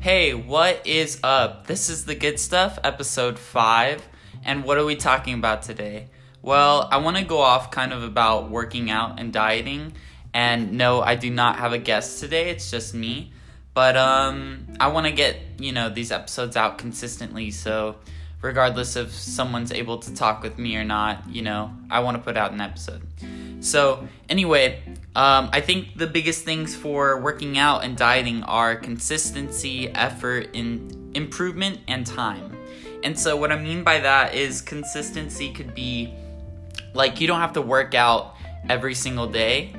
Hey, what is up? This is the good stuff, episode 5. And what are we talking about today? Well, I want to go off kind of about working out and dieting. And no, I do not have a guest today. It's just me. But um I want to get, you know, these episodes out consistently so regardless if someone's able to talk with me or not, you know, I want to put out an episode. So, anyway, um, I think the biggest things for working out and dieting are consistency, effort, in improvement, and time. And so, what I mean by that is consistency could be like you don't have to work out every single day,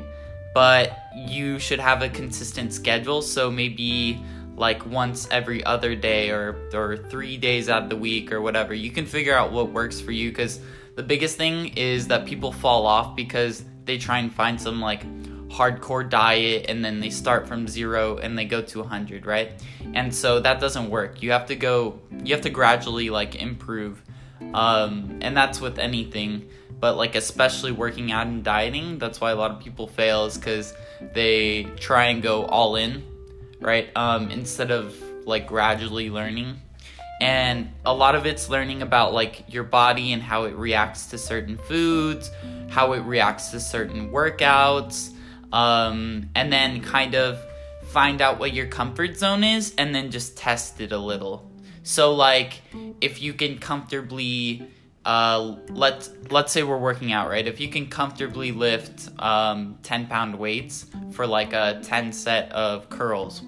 but you should have a consistent schedule. So, maybe like once every other day or or 3 days out of the week or whatever. You can figure out what works for you cuz the biggest thing is that people fall off because they try and find some like hardcore diet and then they start from 0 and they go to 100, right? And so that doesn't work. You have to go you have to gradually like improve. Um and that's with anything but like especially working out and dieting that's why a lot of people fail is because they try and go all in right? Um, instead of like gradually learning. And a lot of it's learning about like your body and how it reacts to certain foods, how it reacts to certain workouts, um, and then kind of find out what your comfort zone is and then just test it a little. So like if you can comfortably uh, let's let's say we're working out, right? If you can comfortably lift um, 10 pound weights for like a 10 set of curls,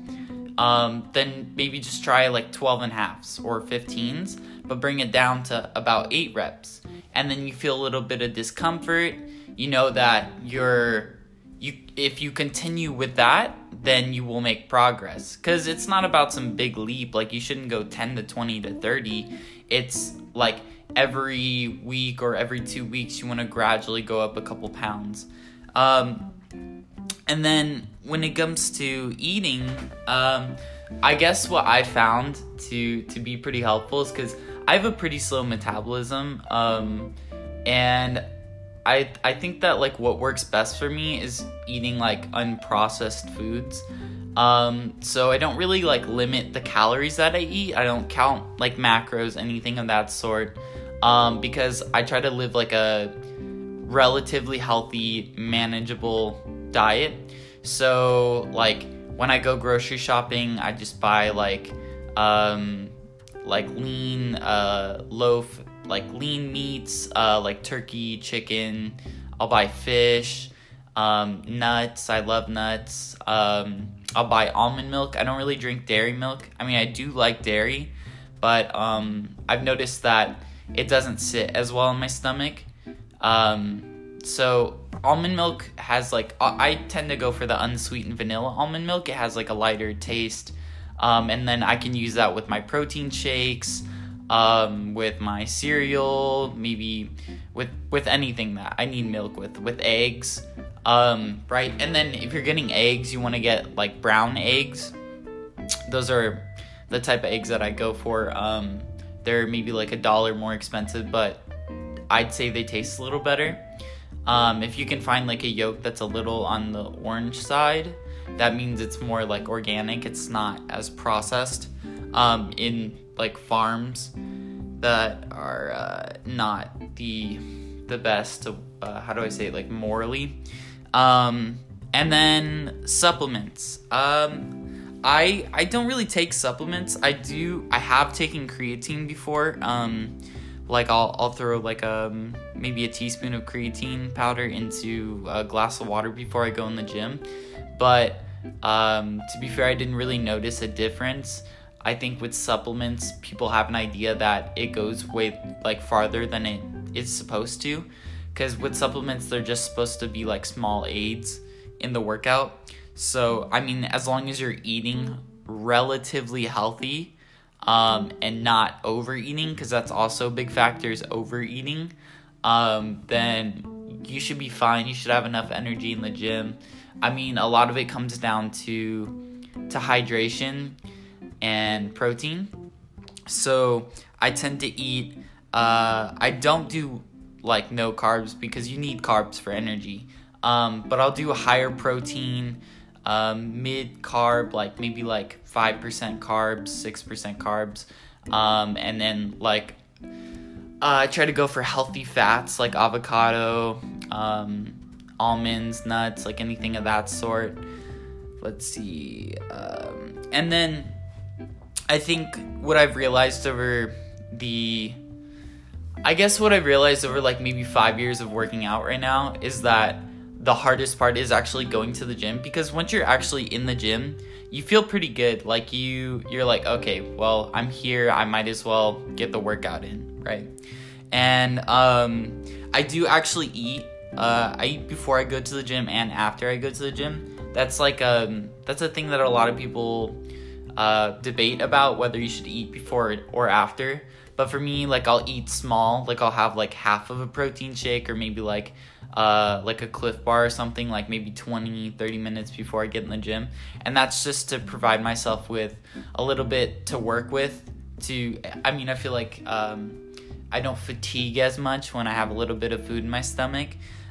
um, then maybe just try like 12 and halves or 15s, but bring it down to about eight reps. And then you feel a little bit of discomfort. You know that you're you if you continue with that, then you will make progress. Cause it's not about some big leap. Like you shouldn't go 10 to 20 to 30. It's like every week or every two weeks, you want to gradually go up a couple pounds. Um, and then when it comes to eating, um, I guess what I found to to be pretty helpful is because I have a pretty slow metabolism, um, and I I think that like what works best for me is eating like unprocessed foods. Um, so I don't really like limit the calories that I eat. I don't count like macros, anything of that sort um, because I try to live like a relatively healthy, manageable diet. So, like, when I go grocery shopping, I just buy like, um, like lean, uh, loaf, like lean meats, uh, like turkey, chicken. I'll buy fish, um, nuts. I love nuts. Um, I'll buy almond milk. I don't really drink dairy milk. I mean, I do like dairy, but um, I've noticed that it doesn't sit as well in my stomach. Um, so almond milk has like I tend to go for the unsweetened vanilla almond milk. It has like a lighter taste, um, and then I can use that with my protein shakes, um, with my cereal, maybe with with anything that I need milk with, with eggs, um, right? And then if you're getting eggs, you want to get like brown eggs. Those are the type of eggs that I go for. Um, they're maybe like a dollar more expensive, but I'd say they taste a little better. Um, if you can find like a yolk that's a little on the orange side, that means it's more like organic. It's not as processed um, in like farms that are uh, not the the best. Uh, how do I say it? like morally? Um, and then supplements. Um, I I don't really take supplements. I do I have taken creatine before. Um like I'll I'll throw like um maybe a teaspoon of creatine powder into a glass of water before I go in the gym. But um to be fair, I didn't really notice a difference. I think with supplements, people have an idea that it goes way like farther than it is supposed to. Because with supplements, they're just supposed to be like small aids in the workout. So, I mean, as long as you're eating relatively healthy um, and not overeating, because that's also a big factor is overeating, um, then you should be fine. You should have enough energy in the gym. I mean, a lot of it comes down to to hydration and protein. So I tend to eat. Uh, I don't do like no carbs because you need carbs for energy. Um, but I'll do a higher protein um, mid carb, like maybe like 5% carbs, 6% carbs. Um, and then like uh, I try to go for healthy fats like avocado, um, almonds, nuts, like anything of that sort. Let's see. Um, and then I think what I've realized over the I guess what I've realized over like maybe five years of working out right now is that the hardest part is actually going to the gym because once you're actually in the gym, you feel pretty good. Like you you're like, okay, well, I'm here, I might as well get the workout in, right? And um I do actually eat. Uh I eat before I go to the gym and after I go to the gym. That's like um that's a thing that a lot of people uh debate about whether you should eat before or after. But for me, like I'll eat small, like I'll have like half of a protein shake or maybe like uh, like a Clif Bar or something like maybe 20 30 minutes before i get in the gym. And that's just to provide myself with a little bit to work with. To i mean i feel like um, i don't fatigue as much when i have a little bit of food in my stomach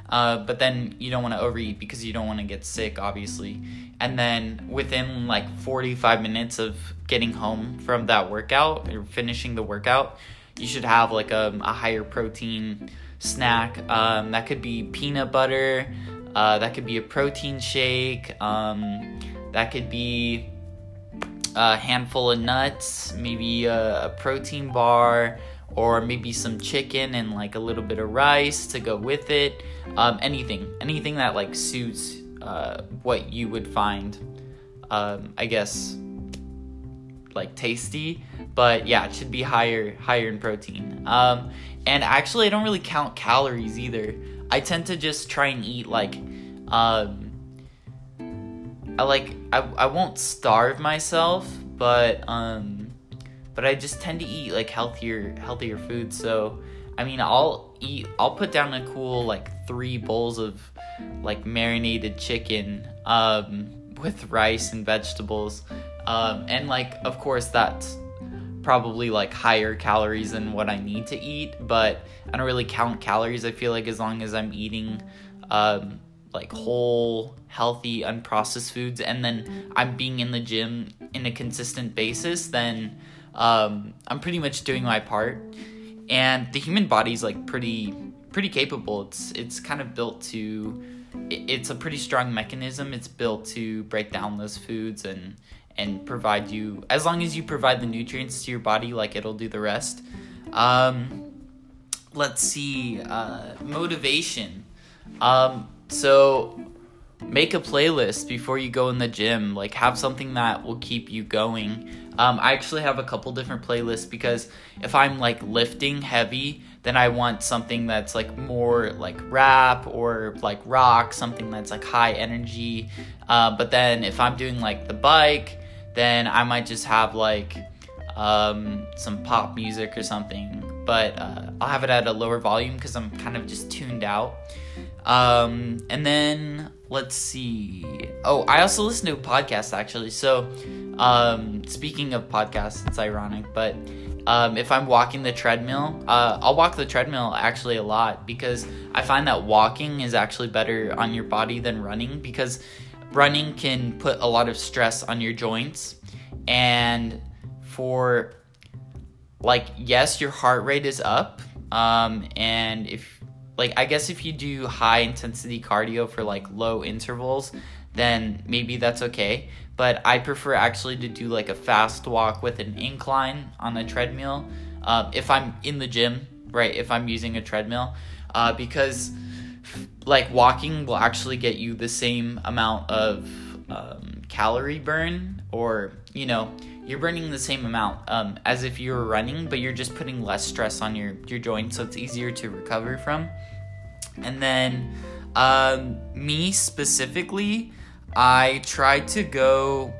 uh, but then you don't want to overeat because you don't want to get sick obviously and then within like 45 minutes of getting home from that workout or finishing the workout you should have like a, a higher protein snack. Um, that could be peanut butter. Uh, that could be a protein shake. Um, that could be a handful of nuts, maybe a, a, protein bar, or maybe some chicken and like a little bit of rice to go with it. Um, anything, anything that like suits uh, what you would find, um, I guess, like tasty. But yeah, it should be higher, higher in protein. Um, and actually, I don't really count calories either. I tend to just try and eat like, um, I like I, I won't starve myself, but um, but I just tend to eat like healthier healthier food. So I mean, I'll eat I'll put down a cool like three bowls of like marinated chicken um with rice and vegetables. Um, and like of course that's probably like higher calories than what I need to eat, but I don't really count calories. I feel like as long as I'm eating um, like whole, healthy, unprocessed foods, and then I'm being in the gym in a consistent basis, then um, I'm pretty much doing my part. And the human body's like pretty pretty capable. It's it's kind of built to it's a pretty strong mechanism. It's built to break down those foods and and provide you as long as you provide the nutrients to your body like it'll do the rest um, let's see uh, motivation um, so make a playlist before you go in the gym like have something that will keep you going um, i actually have a couple different playlists because if i'm like lifting heavy then i want something that's like more like rap or like rock something that's like high energy uh, but then if i'm doing like the bike then I might just have like um, some pop music or something. But uh, I'll have it at a lower volume because I'm kind of just tuned out. Um, and then let's see. Oh, I also listen to podcasts actually. So, um, speaking of podcasts, it's ironic, but um, if I'm walking the treadmill, uh, I'll walk the treadmill actually a lot because I find that walking is actually better on your body than running because running can put a lot of stress on your joints and for like yes your heart rate is up um, and if like i guess if you do high intensity cardio for like low intervals then maybe that's okay. But i prefer actually to do like a fast walk with an incline on a treadmill uh, if i'm in the gym right if i'm using a treadmill uh, because like walking will actually get you the same amount of um, calorie burn or you know you're burning the same amount um, as if you were running but you're just putting less stress on your your joints so it's easier to recover from. And then um, me specifically i try to go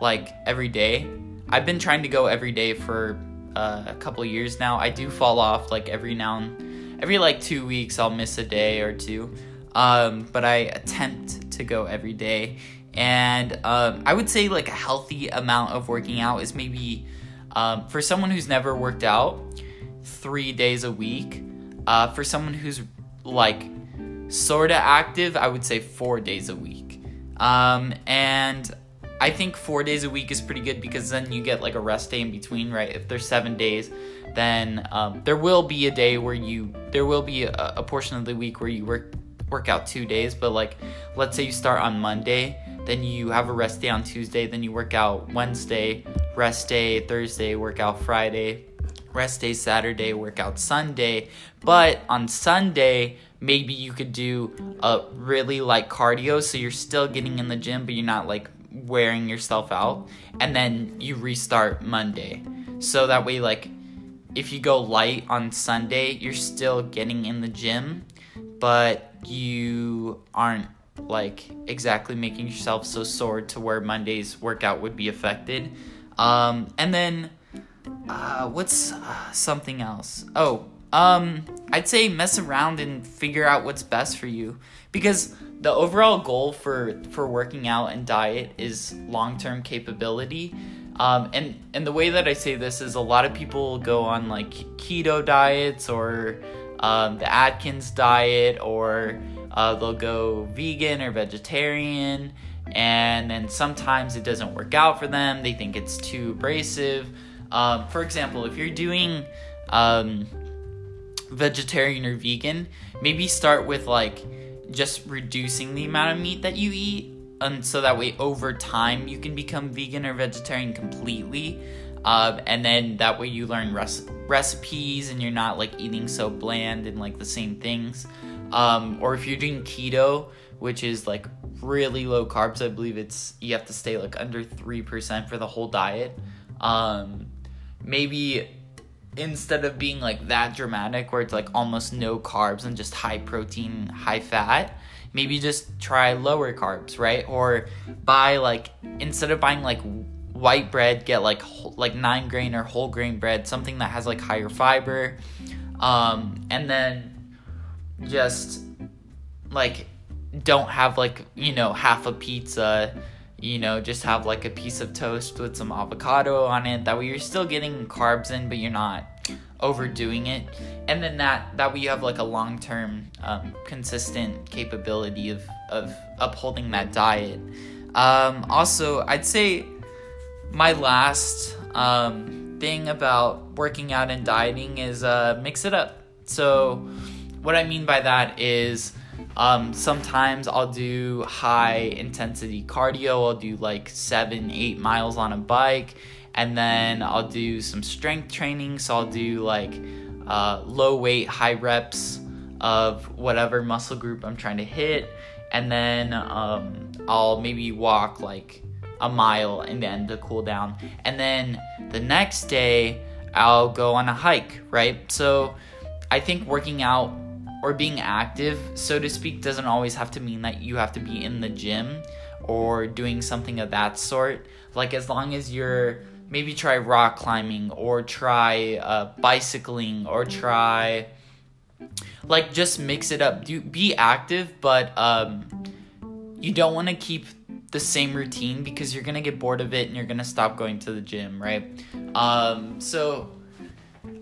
like every day. I've been trying to go every day for uh, a couple years now. I do fall off like every now and every like two weeks I'll miss a day or two. Um, but I attempt to go every day. And um, I would say like a healthy amount of working out is maybe um, for someone who's never worked out, three days a week. Uh, for someone who's like sort of active, I would say four days a week. Um, and I think four days a week is pretty good because then you get like a rest day in between, right? If there's seven days, then um, there will be a day where you there will be a, a portion of the week where you work work out two days. But like, let's say you start on Monday, then you have a rest day on Tuesday, then you work out Wednesday, rest day Thursday, work out Friday, rest day Saturday, work out Sunday. But on Sunday, maybe you could do a really light cardio so you're still getting in the gym but you're not like wearing yourself out and then you restart Monday. So that way like if you go light on Sunday, you're still getting in the gym, but you aren't like exactly making yourself so sore to where Monday's workout would be affected. Um, and then uh, what's uh, something else? Oh, um, I'd say mess around and figure out what's best for you because the overall goal for for working out and diet is long-term capability. Um, and and the way that I say this is a lot of people go on like keto diets or um, the Atkins diet or uh, they'll go vegan or vegetarian and then sometimes it doesn't work out for them they think it's too abrasive. Um, for example if you're doing um, vegetarian or vegan, maybe start with like just reducing the amount of meat that you eat and so that way over time you can become vegan or vegetarian completely um, and then that way you learn recipes and you're not like eating so bland and like the same things um, or if you're doing keto which is like really low carbs i believe it's you have to stay like under 3% for the whole diet um, maybe instead of being like that dramatic where it's like almost no carbs and just high protein, high fat, maybe just try lower carbs, right? Or buy like instead of buying like white bread, get like like nine grain or whole grain bread, something that has like higher fiber. Um, and then just like don't have like, you know, half a pizza you know, just have like a piece of toast with some avocado on it. That way you're still getting carbs in, but you're not overdoing it. And then that that way you have like a long term, um, consistent capability of of upholding that diet. Um, also, I'd say my last um, thing about working out and dieting is uh, mix it up. So, what I mean by that is um, sometimes I'll do high intensity cardio. I'll do like seven, eight miles on a bike, and then I'll do some strength training. So I'll do like uh, low weight, high reps of whatever muscle group I'm trying to hit, and then um, I'll maybe walk like a mile and then to cool down, and then the next day I'll go on a hike. Right, so I think working out or being active, so to speak, doesn't always have to mean that you have to be in the gym or doing something of that sort. Like, as long as you're maybe try rock climbing or try uh, bicycling or try like just mix it up do be active but um you don't want to keep the same routine because you're gonna get bored of it and you're gonna stop going to the gym right? Um so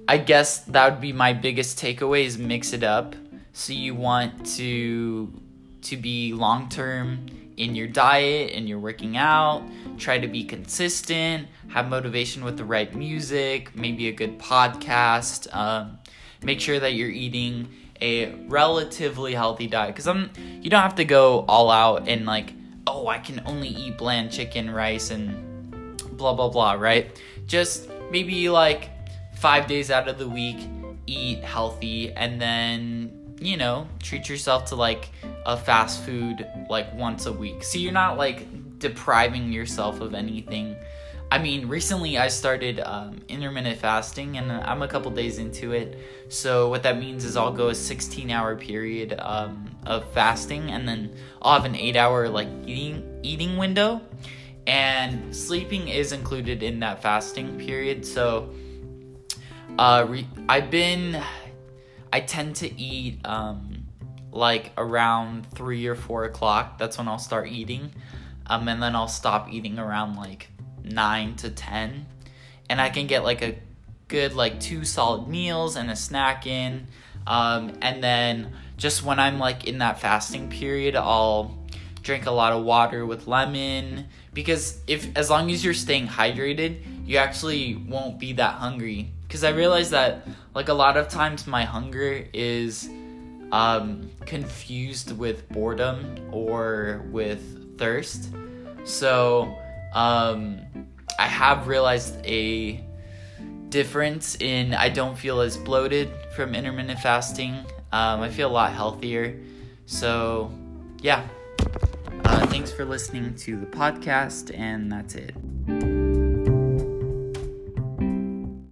i guess that would be my biggest takeaway is mix it up. So you want to to be long term in your diet and your working out try to be consistent have motivation with the right music maybe a good podcast um, make sure that you're eating a relatively healthy diet because i'm you don't have to go all out and like oh i can only eat bland chicken rice and blah blah blah right just maybe like five days out of the week eat healthy and then you know, treat yourself to like a fast food like once a week. So you're not like depriving yourself of anything. I mean, recently I started um, intermittent fasting and I'm a couple days into it. So, what that means is I'll go a 16 hour period um, of fasting and then I'll have an 8 hour like eating, eating window. And sleeping is included in that fasting period. So, uh, re- I've been I tend to eat um, like around three or four o'clock. That's when I'll start eating, um, and then I'll stop eating around like nine to ten, and I can get like a good like two solid meals and a snack in, um, and then just when I'm like in that fasting period, I'll drink a lot of water with lemon because if as long as you're staying hydrated, you actually won't be that hungry. Because I realize that like a lot of times my hunger is um, confused with boredom or with thirst. So um, I have realized a difference in I don't feel as bloated from intermittent fasting. Um, I feel a lot healthier. So, yeah. Uh, thanks for listening to the podcast, and that's it.